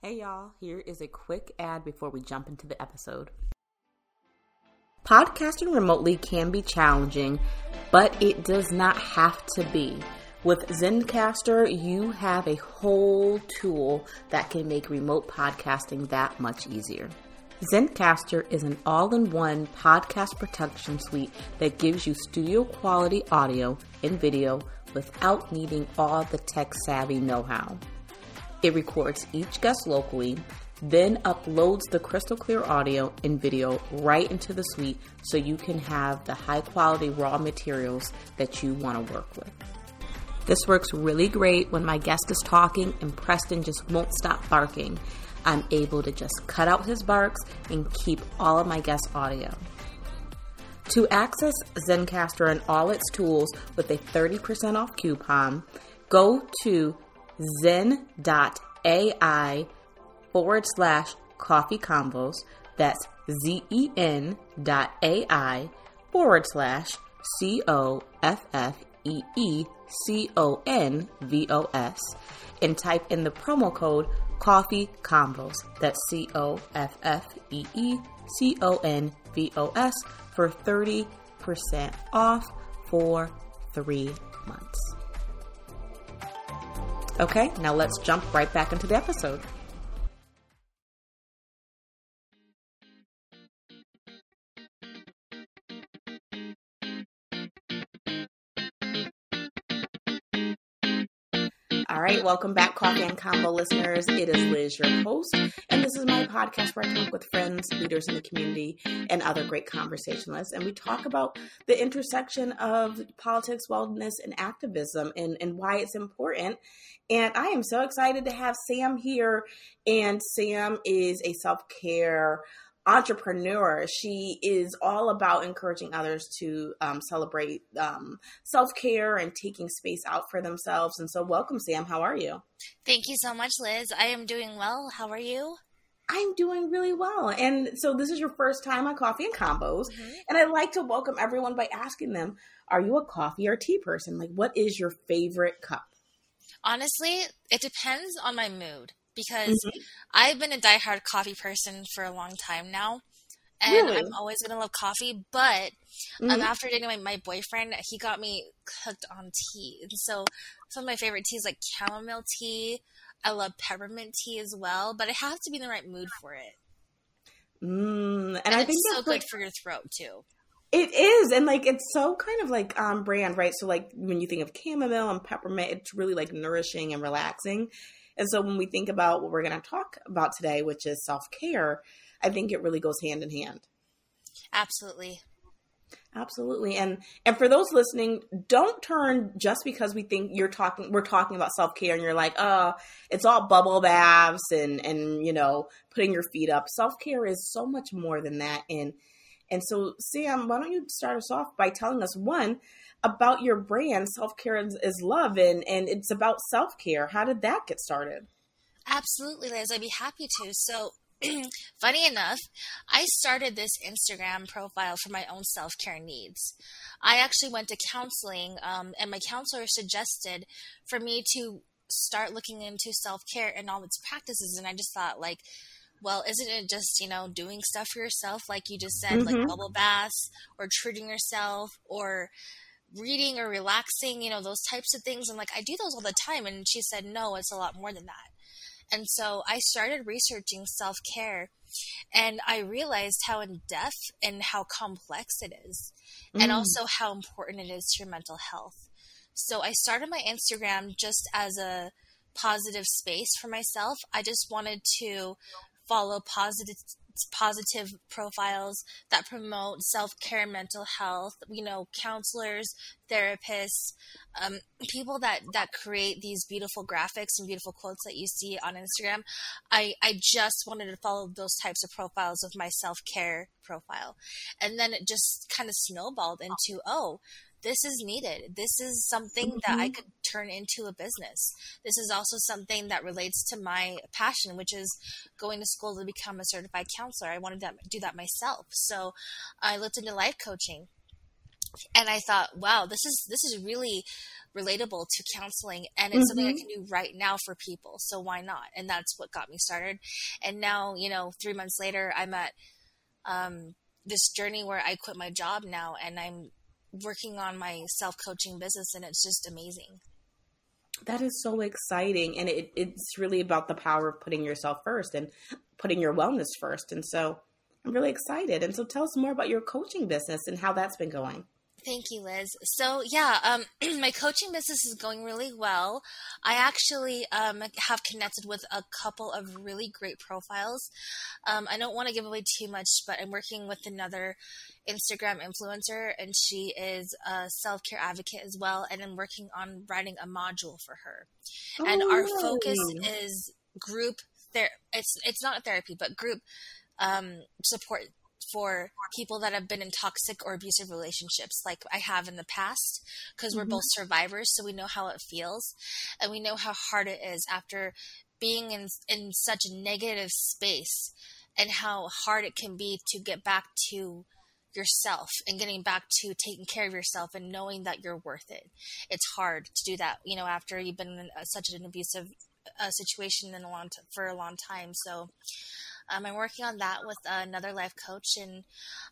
Hey y'all, here is a quick ad before we jump into the episode. Podcasting remotely can be challenging, but it does not have to be. With Zencastr, you have a whole tool that can make remote podcasting that much easier. Zencastr is an all in one podcast production suite that gives you studio quality audio and video without needing all the tech savvy know how. It records each guest locally, then uploads the crystal clear audio and video right into the suite so you can have the high quality raw materials that you want to work with. This works really great when my guest is talking and Preston just won't stop barking. I'm able to just cut out his barks and keep all of my guest audio. To access Zencastr and all its tools with a 30% off coupon, go to zen.ai forward slash coffee convos. That's Z E N dot AI forward slash C O F F E E C O N V O S and type in the promo code Coffee Convos. That's C O F F E E C O N V O S for 30% off for three months. Okay, now let's jump right back into the episode. Welcome back, Coffee and Convo listeners. It is Liz, your host, and this is my podcast where I talk with friends, leaders in the community, and other great conversationalists. And we talk about the intersection of politics, wellness, and activism and, and why it's important. And I am so excited to have Sam here. And Sam is a self care entrepreneur. She is all about encouraging others to um, celebrate um, self care and taking space out for themselves. And so, welcome, Sam. How are you? Thank you so much, Liz. I am doing well. How are you? I'm doing really well. And so, this is your first time on Coffee and Convos. Mm-hmm. And I'd like to welcome everyone by asking them Are you a coffee or tea person? Like, what is your favorite cup? Honestly, it depends on my mood because mm-hmm. I've been a diehard coffee person for a long time now. And really? I'm always gonna love coffee, but um, mm-hmm. um, after dating my, my boyfriend, he got me hooked on tea. And so some of my favorite teas like chamomile tea. I love peppermint tea as well, but I have to be in the right mood for it. Mm, and, and, I think it's so good like, for your throat too. It is, and like it's so kind of like um, brand, right? So like when you think of chamomile and peppermint, it's really like nourishing and relaxing. And so when we think about what we're going to talk about today, which is self care, I think it really goes hand in hand. Absolutely. Absolutely. And and for those listening, don't turn just because we think you're talking we're talking about self-care and you're like, "Oh, it's all bubble baths and and you know, putting your feet up." Self-care is so much more than that and and so Sam, why don't you start us off by telling us one about your brand, Self Care is, is Love, and, and it's about self care. How did that get started? Absolutely, Liz. I'd be happy to. So, funny enough, I started this Instagram profile for my own self care needs. I actually went to counseling, um, and my counselor suggested for me to start looking into self care and all its practices. And I just thought, like, well, isn't it just, you know, doing stuff for yourself, like you just said, mm-hmm. like bubble baths or treating yourself or reading or relaxing, you know, those types of things. And like, I do those all the time. And she said, no, it's a lot more than that. And so I started researching self care and I realized how in depth and how complex it is, mm. and also how important it is to your mental health. So I started my Instagram just as a positive space for myself. I just wanted to follow positive positive profiles that promote self care and mental health. You know, counselors, therapists, um, people that that create these beautiful graphics and beautiful quotes that you see on Instagram. I I just wanted to follow those types of profiles of my self care profile, and then it just kind of snowballed into oh this is needed. This is something mm-hmm. that I mm-hmm. could turn into a business. This is also something that relates to my passion, which is going to school to become a certified counselor. I wanted to do that myself. So I looked into life coaching. and I thought, wow, this is this is really relatable to counseling and it's mm-hmm. something I mm-hmm. can do right now for people. So why not? And that's what got me started. And now, you know, three months later, I'm at um, this journey where I quit my job now and I'm working on my self coaching business and it's just amazing. That is so exciting. And it, it's really about the power of putting yourself first and putting your wellness first. And so I'm really excited. And so tell us more about your coaching business and how that's been going. Thank you, Liz. So yeah, um, my coaching business is going really well. I actually um, have connected with a couple of really great profiles. Um, I don't want to give away too much, but I'm working with another Instagram influencer, and she is a self care advocate as well. And I'm working on writing a module for her. Oh, and our oh, focus is group ther- It's it's not therapy, but group um, support for people that have been in toxic or abusive relationships like I have in the past because we're mm-hmm. both survivors so we know how it feels and we know how hard it is after being in in such a negative space and how hard it can be to get back to yourself and getting back to taking care of yourself and knowing that you're worth it. It's hard to do that, you know, after you've been in such an abusive uh, situation in a long t- for a long time. So um, I'm working on that with another life coach, and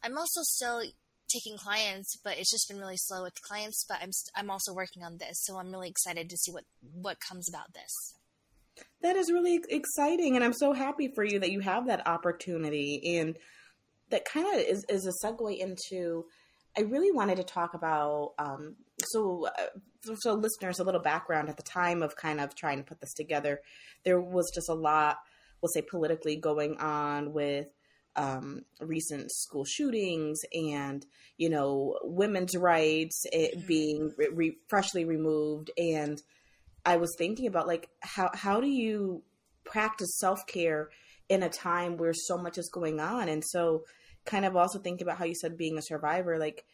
I'm also still taking clients, but it's just been really slow with clients. But I'm I'm also working on this, so I'm really excited to see what what comes about this. That is really exciting, and I'm so happy for you that you have that opportunity, and that kind of is is a segue into. I really wanted to talk about um, so uh, so listeners a little background at the time of kind of trying to put this together. There was just a lot we'll say politically going on with um, recent school shootings and you know women's rights mm-hmm. being re- freshly removed. And i was thinking about like how how do you practice self-care in a time where so much is going on? And so kind of also think about how you said being a survivor like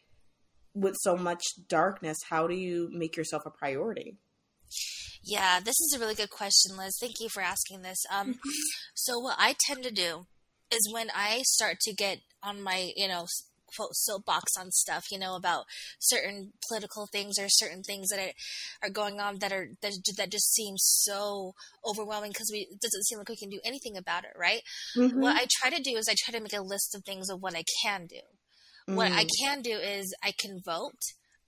with so much darkness how do you make yourself a priority yeah, this is a really good question, Liz. Thank you for asking this. Um, mm-hmm. so what I tend to do is when I start to get on my, you know, quote soapbox on stuff, you know, about certain political things or certain things that are, going on that are that, that just seem so overwhelming because we it doesn't seem like we can do anything about it, right? Mm-hmm. What I try to do is I try to make a list of things of what I can do. Mm. What I mm. can do is I can vote.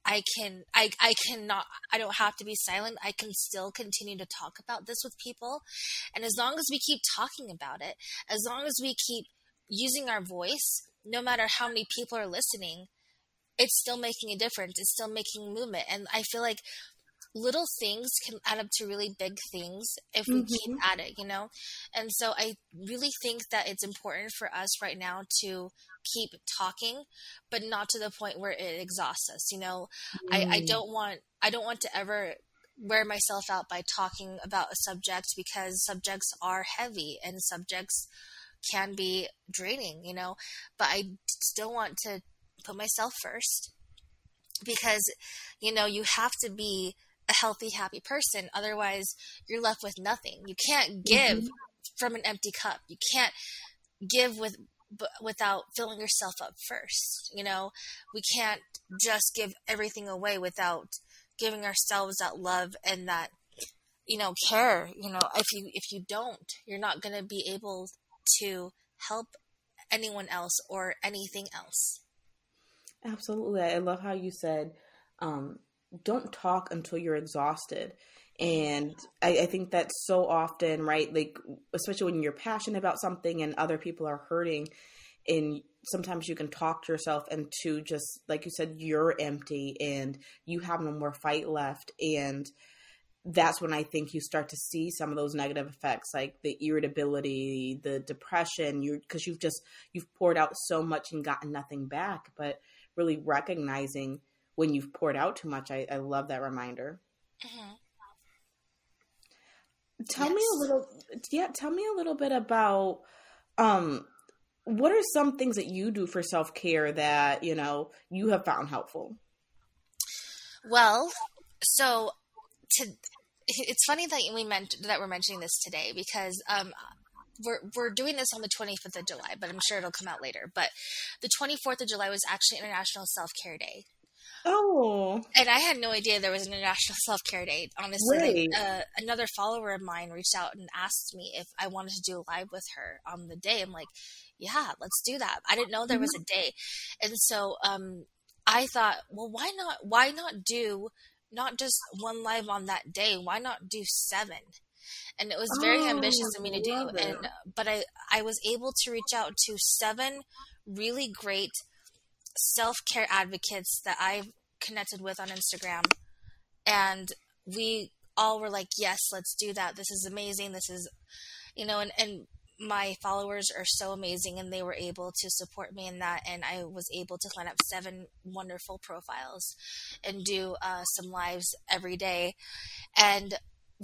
I can I I cannot I don't have to be silent. I can still continue to talk about this with people. And as long as we keep talking about it, as long as we keep using our voice, no matter how many people are listening, it's still making a difference. It's still making movement. And I feel like little things can add up to really big things if we mm-hmm. keep at it, you know? And so I really think that it's important for us right now to keep talking, but not to the point where it exhausts us. You know, mm. I, I mm. don't want I don't want to ever wear myself out by talking about a subject because subjects are heavy and subjects can be draining, you know. But I still want to put myself first because you know you have to be a healthy happy person otherwise you're left with nothing you can't give mm-hmm. from an empty cup you can't give with without filling yourself up first. You know, we can't just give everything away without giving ourselves that love and that you know care. You know, if you if you don't, you're not going to be able to help anyone else or anything else. Absolutely. I love how you said um, don't talk until you're exhausted. And I, I, think that's so often, right? Like, especially when you're passionate about something and other people are hurting, and sometimes you can talk to yourself into just, like you said, you're empty and you have no more fight left. And that's when I think you start to see some of those negative effects, like the irritability, the depression, you because you've just you've poured out so much and gotten nothing back. But really recognizing when you've poured out too much, I, I love that reminder. Mm-hmm. Tell yes. me a little yeah, tell me a little bit about um what are some things that you do for self-care that, you know, you have found helpful? Well, so to it's funny that we meant that we're mentioning this today because um we're we're doing this on the 25th of July, but I'm sure it'll come out later. But the 24th of July was actually International Self Care Day. Oh. And I had no idea there was an International Self Care Day. Honestly, Right. uh, another follower of mine reached out and asked me if I wanted to do a live with her on the day. I'm like, yeah, let's do that. I didn't know there was a day, and so um, I thought, well, why not? Why not do not just one live on that day? Why not do seven? And it was very Oh, ambitious of me to do. it. And but I I was able to reach out to seven really great self care advocates that I've connected with on Instagram. And we all were like, yes, let's do that. This is amazing. This is, you know, and, and my followers are so amazing and they were able to support me in that. And I was able to line up seven wonderful profiles and do uh, some lives every day. And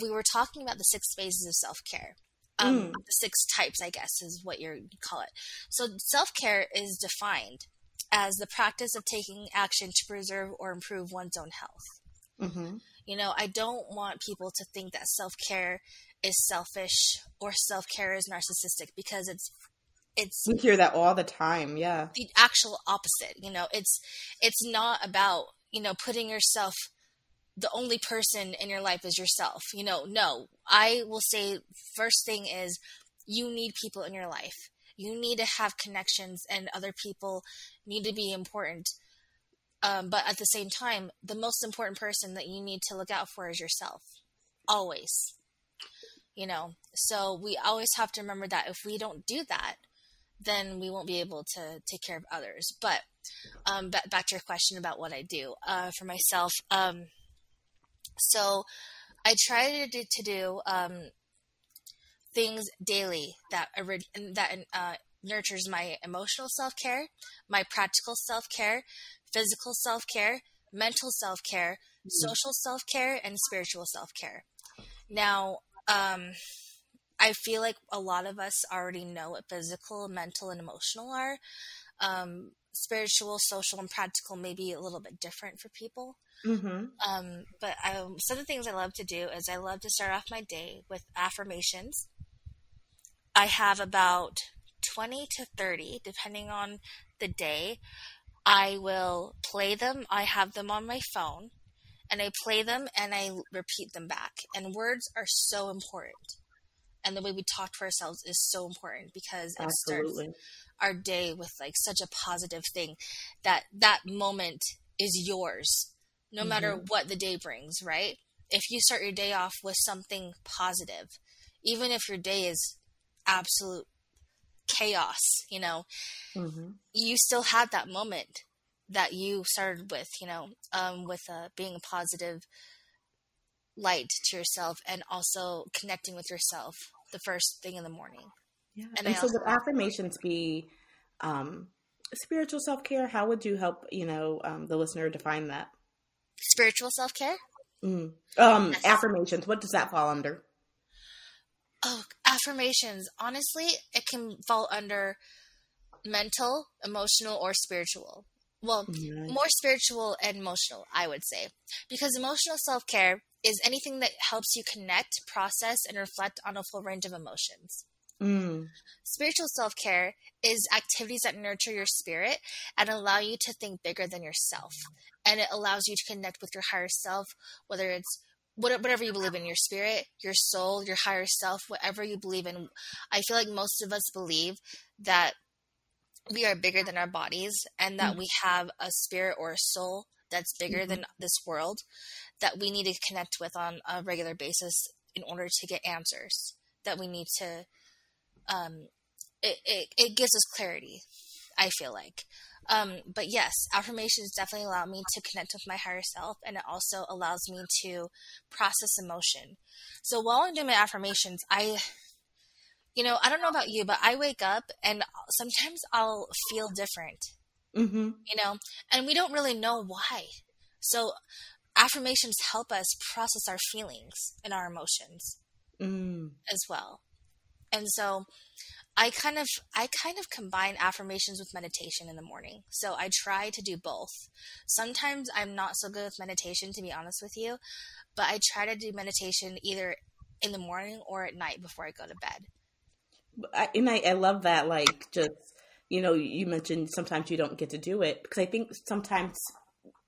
we were talking about the six phases of self care. Um, Mm. The six types, I guess, is what you call it. So, self care is defined as the practice of taking action to preserve or improve one's own health. Mm-hmm. You know, I don't want people to think that self care is selfish or self care is narcissistic because it's it's We hear that all the time. Yeah. the actual opposite. You know, it's it's not about you know putting yourself. The only person in your life is yourself. You know, no. I will say first thing is you need people in your life. You need to have connections, and other people need to be important. Um, but at the same time, the most important person that you need to look out for is yourself. Always. You know, so we always have to remember that if we don't do that, then we won't be able to take care of others. But um, back, back to your question about what I do uh, for myself. Um, so I try to do, to do um, things daily that that uh, nurtures my emotional self care, my practical self care, physical self care, mental self care, social self care, and spiritual self care. Now, um, I feel like a lot of us already know what physical, mental, and emotional are. Um, spiritual, social, and practical may be a little bit different for people. Mm-hmm. Um, but um, some of the things I love to do is I love to start off my day with affirmations. I have about 20 to 30, depending on the day. I will play them. I have them on my phone and I play them and I repeat them back. And words are so important. And the way we talk to ourselves is so important because it starts our day with like such a positive thing that that moment is yours no matter mm-hmm. what the day brings right if you start your day off with something positive even if your day is absolute chaos you know Mm-hmm. you still had that moment that you started with you know um, with uh, being a positive light to yourself and also connecting with yourself the first thing in the morning Yeah. And And, so, would affirmations be um, spiritual self care? How would you help you know um, the listener define that? spiritual self-care Mm. Um, Yes. affirmations. What does that fall under? Oh, affirmations. Honestly, it can fall under mental, emotional, or spiritual. Well, more spiritual and emotional, I would say. Because emotional self care is anything that helps you connect, process, and reflect on a full range of emotions. Mm. Spiritual self care is activities that nurture your spirit and allow you to think bigger than yourself. And it allows you to connect with your higher self, whether it's whatever you believe in your spirit, your soul, your higher self, whatever you believe in. I feel like most of us believe that we are bigger than our bodies and that we have a spirit or a soul that's bigger Mhm. than this world that we need to connect with on a regular basis in order to get answers that we need to um, it, it, it gives us clarity i feel like um, but yes affirmations definitely allow me to connect with my higher self and it also allows me to process emotion so while i'm doing my affirmations i you know i don't know about you but i wake up and sometimes i'll feel different Mm-hmm. you know and we don't really know why so affirmations help us process our feelings and our emotions Mm. as well. And so I kind of I kind of combine affirmations with meditation in the morning. So I try to do both. Sometimes I'm not so good with meditation to be honest with you, but I try to do meditation either in the morning or at night before I go to bed. I, and I, I love that. Like, just you know, you mentioned sometimes you don't get to do it because I think sometimes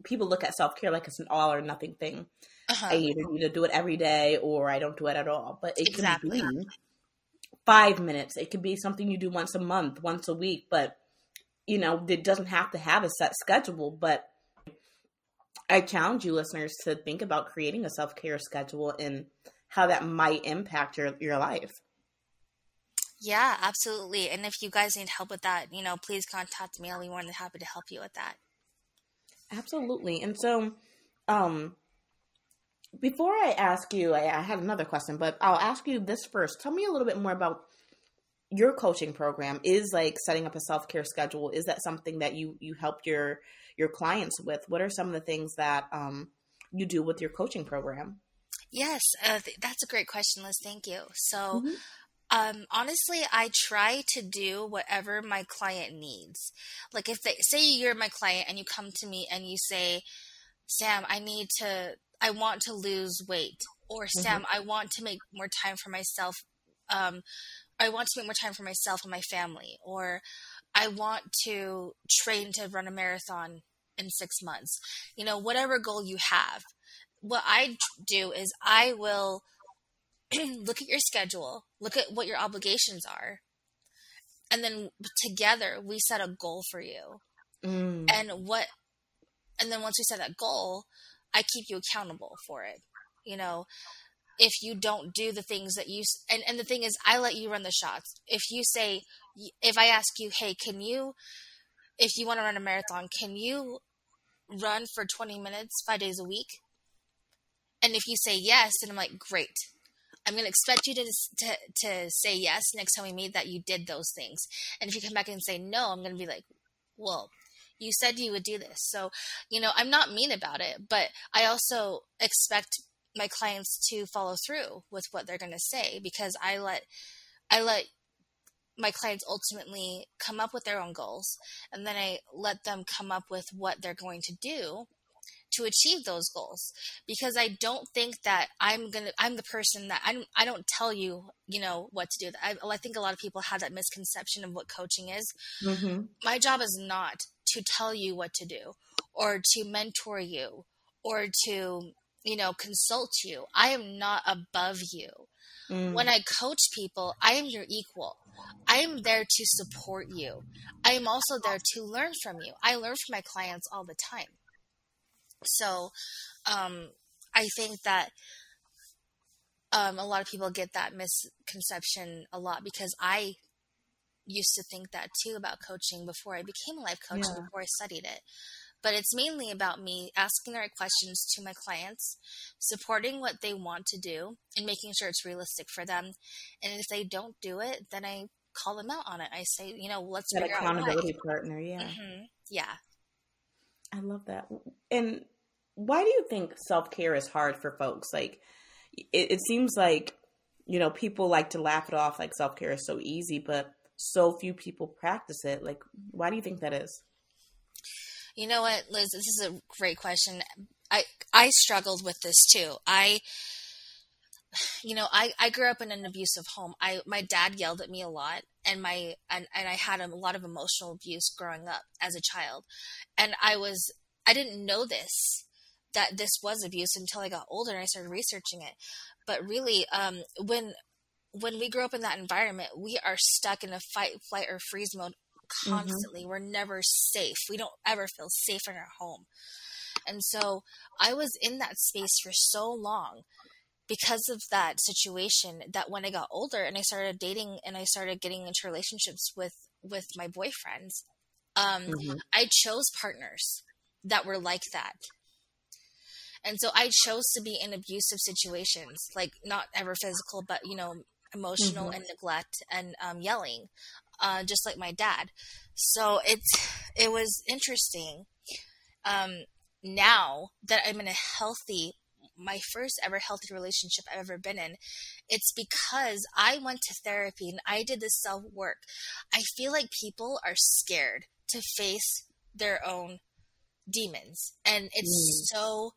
people look at self care like it's an all or nothing thing. Uh-huh. I either need to do it every day or I don't do it at all. But it exactly. can be five minutes. It could be something you do once a month, once a week. But you know, it doesn't have to have a set schedule. But I challenge you, listeners, to think about creating a self care schedule and how that might impact your your life. Yeah, absolutely. And if you guys need help with that, you know, please contact me. I'll be more than happy to help you with that. Absolutely. And so, um, before I ask you, I, I had another question, but I'll ask you this first. Tell me a little bit more about your coaching program. Is like setting up a self care schedule. Is that something that you you help your your clients with? What are some of the things that um, you do with your coaching program? Yes, uh, th- that's a great question, Liz. Thank you. So. Mm-hmm. Um, honestly, I try to do whatever my client needs. Like if they say you're my client and you come to me and you say, Sam, I need to, I want to lose weight, or Sam, mm-hmm. I want to make more time for myself. Um, I want to make more time for myself and my family, or I want to train to run a marathon in six months. You know, whatever goal you have. What I do is I will look at your schedule, look at what your obligations are, and then together we set a goal for you. Mm. And what, and then once we set that goal, I keep you accountable for it. You know, if you don't do the things that you and and the thing is I let you run the shots. If you say if I ask you, "Hey, can you if you want to run a marathon, can you run for 20 minutes 5 days a week?" And if you say yes, then I'm like, "Great. I'm going to expect you to, to to say yes next time we meet that you did those things." And if you come back and say no, I'm going to be like, "Well, you said you would do this." So, you know, I'm not mean about it, but I also expect my clients to follow through with what they're going to say because I let I let my clients ultimately come up with their own goals and then I let them come up with what they're going to do to achieve those goals because I don't think that I'm going to I'm the person that I don't, I don't tell you, you know, what to do. I, I think a lot of people have that misconception of what coaching is. Mm-hmm. My job is not to tell you what to do or to mentor you or to you know, consult you. I am not above you. Mm. When I coach people, I am your equal. I am there to support you. I am also there to learn from you. I learn from my clients all the time. So, um, I think that um, a lot of people get that misconception a lot because I used to think that too about coaching before I became a life coach yeah. before I studied it but it's mainly about me asking the right questions to my clients, supporting what they want to do, and making sure it's realistic for them. And if they don't do it, then I call them out on it. I say, you know, let's that accountability partner. Yeah, mm-hmm. yeah. I love that. And why do you think self care is hard for folks? Like, it, it seems like you know people like to laugh it off, like self care is so easy, but so few people practice it. Like, why do you think that is? You know what, Liz? This is a great question. I I struggled with this too. I you know, I, I grew up in an abusive home. I my dad yelled at me a lot and my and, and I had a lot of emotional abuse growing up as a child. And I was I didn't know this that this was abuse until I got older and I started researching it. But really, um, when when we grow up in that environment, we are stuck in a fight, flight, or freeze mode Mm-hmm. constantly. Mm-hmm. We're never safe. We don't ever feel safe in our home. And so I was in that space for so long because of that situation that when I got older and I started dating and I started getting into relationships with with my boyfriends, um, mm-hmm. I chose partners that were like that. And so I chose to be in abusive situations, like not ever physical, but you know, emotional mm-hmm. and neglect and um, yelling uh, just like my dad. So it's it was interesting. Um, now that I'm in a healthy, my first ever healthy relationship I've ever been in, it's because I went to therapy and I did this self work. I feel like people are scared to face their own demons, and it's mm. so.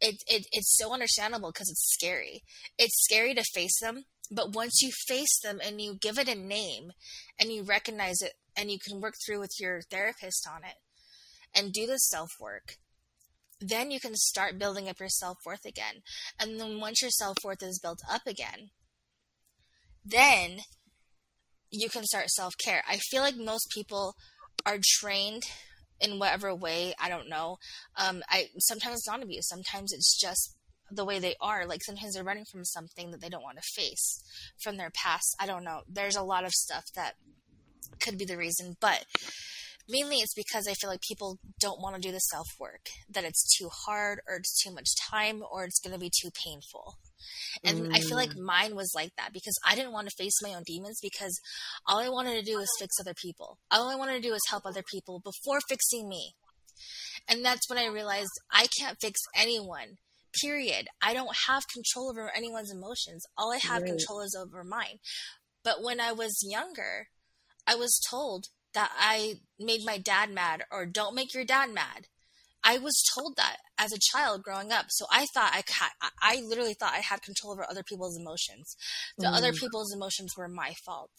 It, it, it's so understandable because it's scary. It's scary to face them but once you face them and you give it a name and you recognize it and you can work through with your therapist on it and do the self work, then you can start building up your self worth again. And then once your self worth is built up again, then you can start self care. I feel like most people are trained in whatever way, I don't know. Um, I sometimes it's not abuse, sometimes it's just the way they are. Like sometimes they're running from something that they don't want to face from their past. I don't know. There's a lot of stuff that could be the reason, but mainly it's because I feel like people don't want to do the self work, that it's too hard or it's too much time or it's going to be too painful. And mm. I feel like mm. mine was like that because I didn't want to face my own demons because all I wanted to do was fix other people. All I wanted to do was help other people before fixing me. And that's when I realized I can't fix anyone. Period. I don't have control over anyone's emotions. All I have right. control is over mine. But when I was younger, I was told that I made my dad mad or don't make your dad mad. I was told that as a child growing up. So I thought I I literally thought I had control over other people's emotions. The mm. other people's emotions were my fault.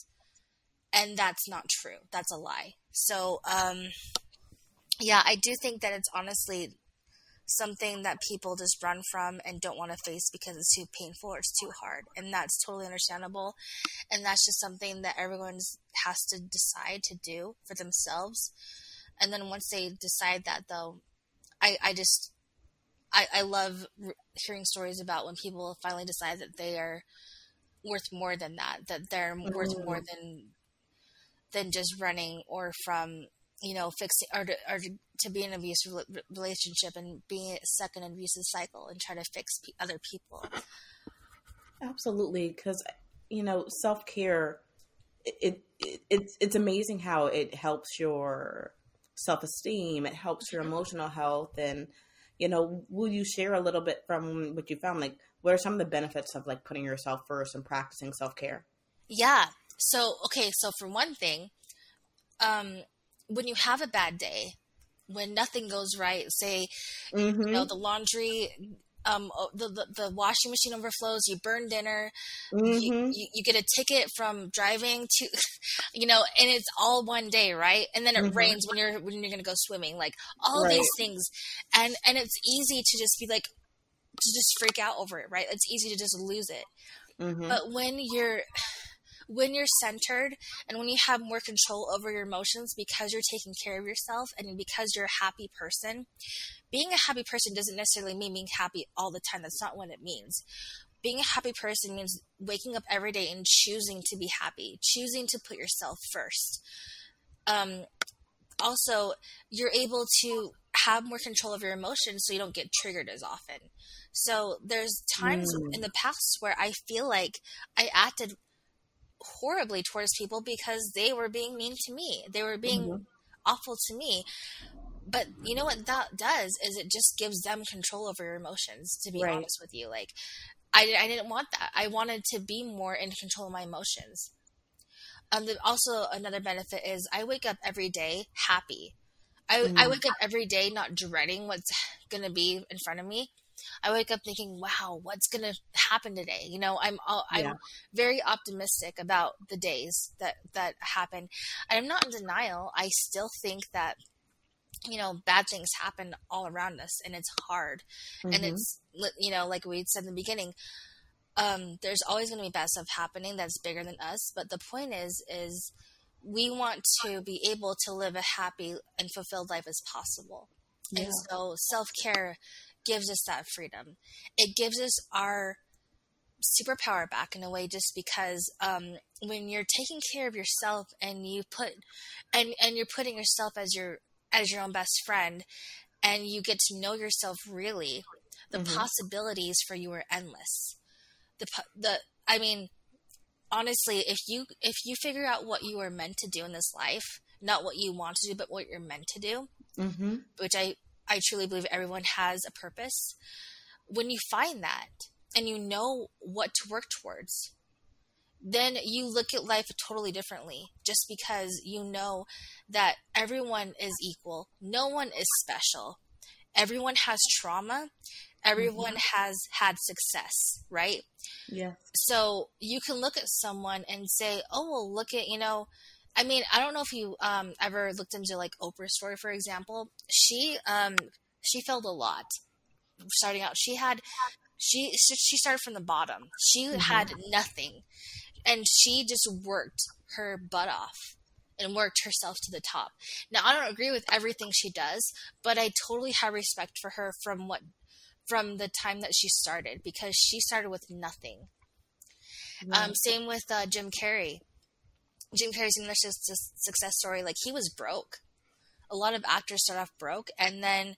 And that's not true. That's a lie. So um yeah, I do think that it's honestly something that people just run from and don't want to face because it's too painful or it's too hard. And that's totally understandable. And that's just something that everyone has to decide to do for themselves. And then once they decide that, though, I, I just, I, I love hearing stories about when people finally decide that they are worth more than that, that they're mm-hmm. worth more than than just running or from you know, fixing or to, or to be in an abusive relationship and being stuck in an abusive cycle and try to fix p- other people. Absolutely, because you know, self care. It, it it's it's amazing how it helps your self esteem. It helps your emotional health, and you know, will you share a little bit from what you found? Like, what are some of the benefits of like putting yourself first and practicing self care? Yeah. So okay, so for one thing, um, when you have a bad day, when nothing goes right, say, mm-hmm. you know, mm-hmm. the laundry, um, the, the, the washing machine overflows, you burn dinner, mm-hmm. you, you, you, get a ticket from driving to, you know, and it's all one day, right? And then it mm-hmm. rains when you're when you're gonna go swimming, like all right. these things, and and it's easy to just be like, to just freak out over it, right? It's easy to just lose it, mm-hmm. but when you're when you're centered and when you have more control over your emotions because you're taking care of yourself and because you're a happy person, being a happy person doesn't necessarily mean being happy all the time. That's not what it means. Being a happy person means waking up every day and choosing to be happy, choosing to put yourself first. Um, also, you're able to have more control of your emotions so you don't get triggered as often. So there's times mm. in the past where I feel like I acted horribly towards people because they were being mean to me. They were being mm-hmm. awful to me. But you know what that does is it just gives them control over your emotions, to be right. honest with you. Like, I, I didn't want that. I wanted to be more in control of my emotions. Um, also, another benefit is I wake up every day happy. I, mm. I wake up every day not dreading what's going to be in front of me. I wake up thinking, wow, what's going to happen today? You know, I'm, all—I'm very optimistic about the days that, that happen. I'm not in denial. I still think that, you know, bad things happen all around us and it's hard. Mm-hmm. And it's, you know, like we said in the beginning, um, there's always going to be bad stuff happening that's bigger than us. But the point is, is we want to be able to live a happy and fulfilled life as possible. Yeah. And so self care gives us that freedom. It gives us our superpower back in a way just because um, when you're taking care of yourself and you put and and you're putting yourself as your as your own best friend and you get to know yourself really the mm-hmm. possibilities for you are endless the the i mean honestly if you if you figure out what you are meant to do in this life not what you want to do but what you're meant to do mm-hmm. which i I truly believe everyone has a purpose. When you find that and you know what to work towards, then you look at life totally differently just because you know that everyone is equal. No one is special. Everyone has trauma. Everyone mm-hmm. has had success, right? Yeah. So you can look at someone and say, oh, well, look at, you know, I mean, I don't know if you um, ever looked into like Oprah's story, for example. She um, she failed a lot starting out. She had she she started from the bottom. She mm-hmm. had nothing, and she just worked her butt off and worked herself to the top. Now I don't agree with everything she does, but I totally have respect for her from what from the time that she started because she started with nothing. Um, same with uh, Jim Carrey. Jim Carrey's English success story, like he was broke. A lot of actors start off broke, and then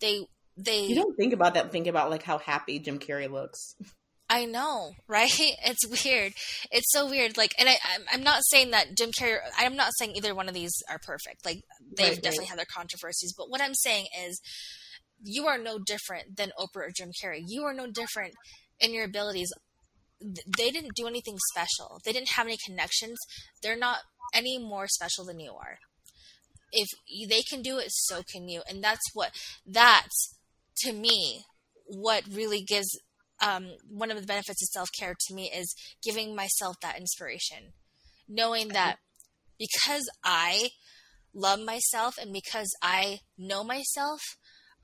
they they. You don't think about that. Think about like how happy Jim Carrey looks. I know, right? It's weird. It's so weird. Like, and I, I'm not saying that Jim Carrey. I'm not saying either one of these are perfect. Like, they've right, definitely right. had their controversies. But what I'm saying is, you are no different than Oprah or Jim Carrey. You are no different in your abilities. They didn't do anything special. They didn't have any connections. They're not any more special than you are. If they can do it, so can you. And that's what that's to me what really gives um, one of the benefits of self care to me is giving myself that inspiration, knowing that because I love myself and because I know myself,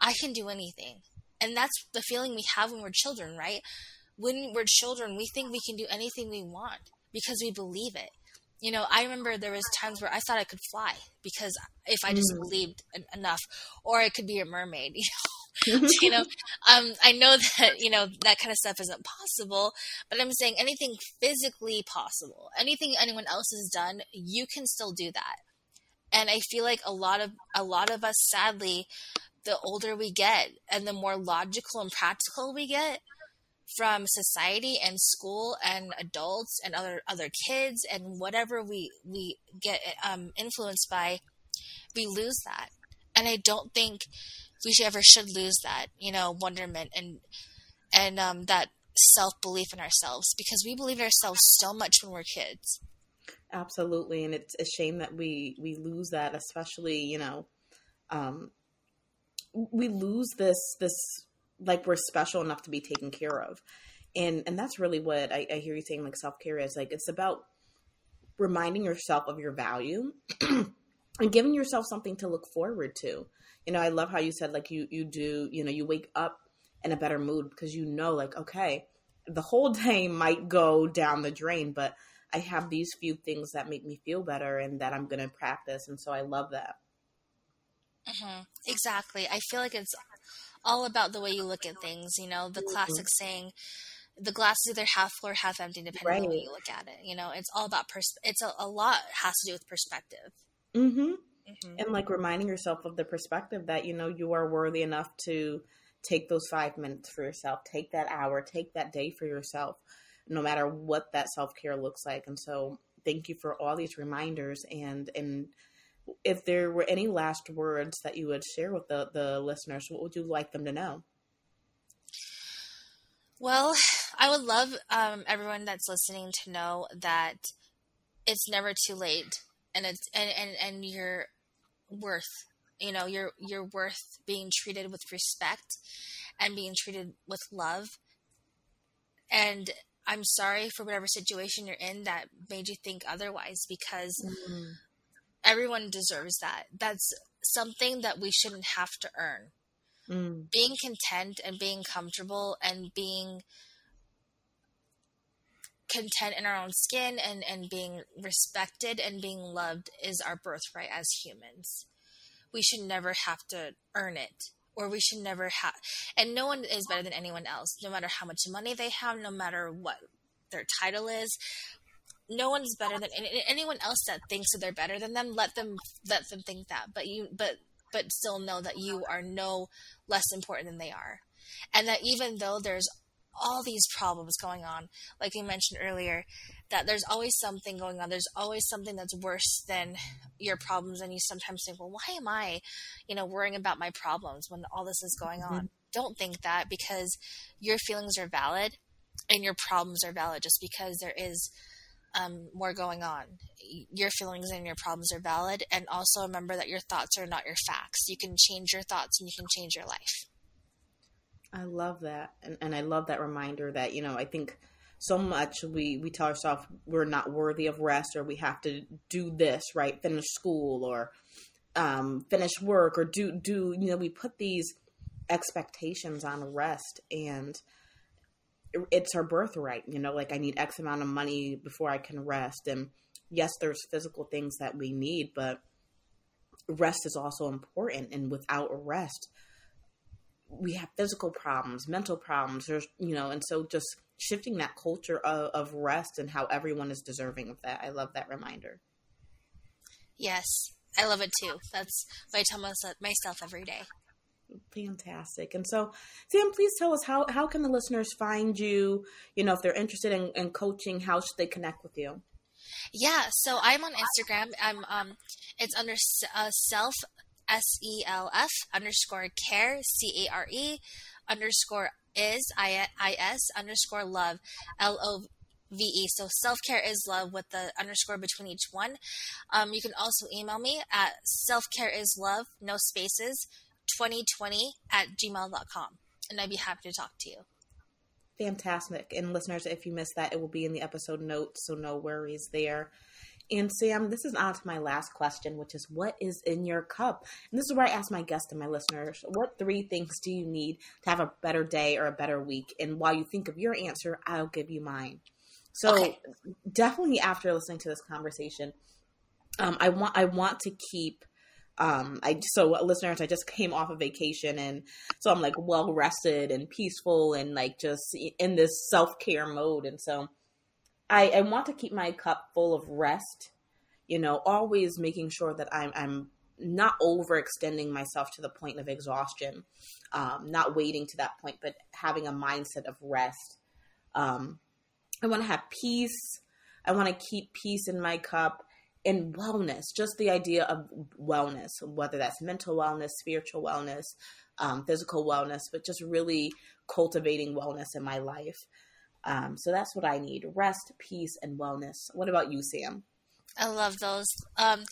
I can do anything. And that's the feeling we have when we're children, right? When we're children, we think we can do anything we want because we believe it. You know, I remember there was times where I thought I could fly because if I just mm. believed enough, or I could be a mermaid. You know, you know, um, I know that you know that kind of stuff isn't possible, but I'm saying anything physically possible, anything anyone else has done, you can still do that. And I feel like a lot of a lot of us, sadly, the older we get and the more logical and practical we get from society and school and adults and other other kids and whatever we we get um, influenced by, we lose that. And I don't think we should ever should lose that, you know, wonderment and and um, that self belief in ourselves because we believe in ourselves so much when we're kids. Absolutely, and it's a shame that we we lose that, especially you know, um, we lose this this like we're special enough to be taken care of and and that's really what I, I hear you saying like self-care is like it's about reminding yourself of your value and giving yourself something to look forward to you know i love how you said like you you do you know you wake up in a better mood because you know like okay the whole day might go down the drain but i have these few things that make me feel better and that i'm going to practice and so i love that Mm-hmm. Exactly. I feel like it's all about the way you look at things. You know, the mm-hmm. classic saying, "The glass is either half full or half empty, depending right. on the way you look at it." You know, it's all about pers. It's a, a lot has to do with perspective. Mm-hmm. mm-hmm. And like reminding yourself of the perspective that you know you are worthy enough to take those five minutes for yourself, take that hour, take that day for yourself, no matter what that self care looks like. And so, thank you for all these reminders and and if there were any last words that you would share with the, the listeners, what would you like them to know? Well, I would love um, everyone that's listening to know that it's never too late, and it's and and, and you're worth. You know, you're you're worth being treated with respect and being treated with love. And I'm sorry for whatever situation you're in that made you think otherwise, because mm-hmm everyone deserves that. That's something that we shouldn't have to earn. Mm. Being content and being comfortable and being content in our own skin and, and being respected and being loved is our birthright as humans. We should never have to earn it. Or we should never have, and no one is better than anyone else, no matter how much money they have, no matter what their title is no one's better than anyone else that thinks that they're better than them. Let them let them think that, but you but but still know that you are no less important than they are, and that even though there's all these problems going on, like we mentioned earlier, that there's always something going on. There's always something that's worse than your problems, and you sometimes think, well, why am I, you know, worrying about my problems when all this is going on? Mm-hmm. Don't think that because your feelings are valid and your problems are valid just because there is um, more going on. Your feelings and your problems are valid. And also remember that your thoughts are not your facts. You can change your thoughts and you can change your life. I love that. And, and I love that reminder that, you know, I think so much we, we tell ourselves we're not worthy of rest or we have to do this, right? Finish school or um, finish work or do, do, you know, we put these expectations on rest and it's our birthright you know like i need x amount of money before i can rest. And yes there's physical things that we need but rest is also important. And without rest we have physical problems mental problems there's you know and so just shifting that culture of, of rest and how everyone is deserving of that. I love that reminder. Yes i love it too. That's what i tell myself every day Fantastic. And so, Sam, please tell us how, how can the listeners find you? You know, if they're interested in, in coaching, how should they connect with you? Yeah, so I'm on Instagram. I'm um, it's under uh, self S E L F underscore care C A R E underscore is I I S underscore love L O V E. So self care is love with the underscore between each one. Um, you can also email me at self care is love no spaces 2020 at gmail.com. And I'd be happy to talk to you. Fantastic. And listeners, if you missed that, it will be in the episode notes, so no worries there. And Sam, this is on to my last question, which is what is in your cup? And this is where I ask my guests and my listeners, what three things do you need to have a better day or a better week? And while you think of your answer, I'll give you mine. So okay. definitely after listening to this conversation, um, I want I want to keep um i so listeners i just came off a of vacation and so i'm like well rested and peaceful and like just in this self-care mode and so i i want to keep my cup full of rest you know always making sure that i'm i'm not overextending myself to the point of exhaustion um not waiting to that point but having a mindset of rest. Um i want to have peace. I want to keep peace in my cup and wellness, just the idea of wellness, whether that's mental wellness, spiritual wellness, um, physical wellness, but just really cultivating wellness in my life. Um, so that's what I need rest, peace, and wellness. What about you, Sam? I love those. Um,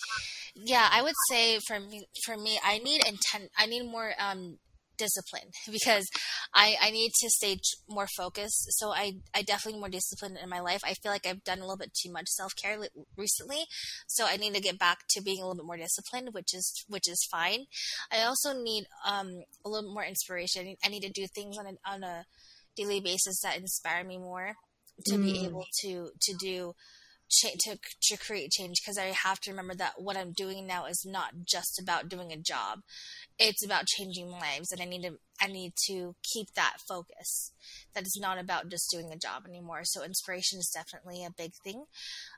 yeah, I would say for me, for me, I need intent. I need more um, discipline because I, I need to stay more focused. So I, I definitely more disciplined in my life. I feel like I've done a little bit too much self care recently. So I need to get back to being a little bit more disciplined, which is, which is fine. I also need, um, a little more inspiration. I need to do things on a, on a daily basis that inspire me more to mm. be able to, to do, to to create change because I have to remember that what I'm doing now is not just about doing a job. It's about changing lives and i need to i need to keep that focus. That is not about just doing a job anymore. So inspiration is definitely a big thing.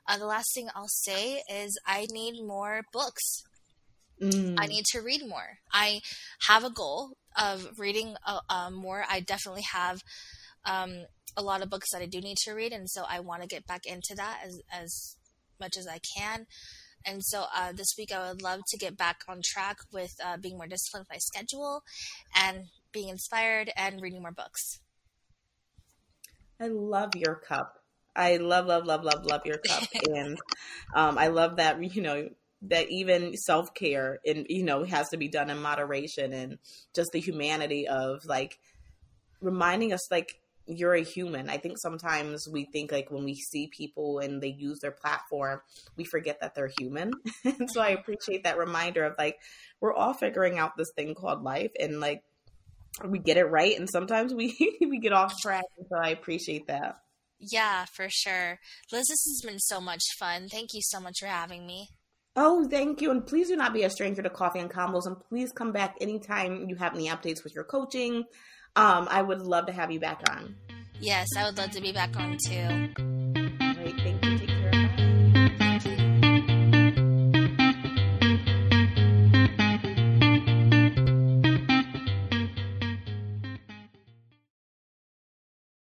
Uh, the last thing i'll say is i need more books. Mm. i need to read more. I have a goal of reading uh, uh, more. I definitely have um, a lot of books that i do need to read and so i want to get back into that as as much as i can and so uh, this week, I would love to get back on track with uh, being more disciplined with my schedule and being inspired and reading more books. I love your cup. I love, love, love, love, love your cup. and um, I love that, you know, that even self care and, you know, has to be done in moderation and just the humanity of like reminding us, like, you're a human. I think sometimes we think like when we see people and they use their platform, we forget that they're human. and so I appreciate that reminder of like we're all figuring out this thing called life and like we get it right and sometimes we we get off track. So I appreciate that. Yeah, for sure. Liz, this has been so much fun. Thank you so much for having me. Oh, thank you. And please do not be a stranger to Coffee and Convos. And please come back anytime you have any updates with your coaching, um, I would love to have you back on. Yes, I would love to be back on too.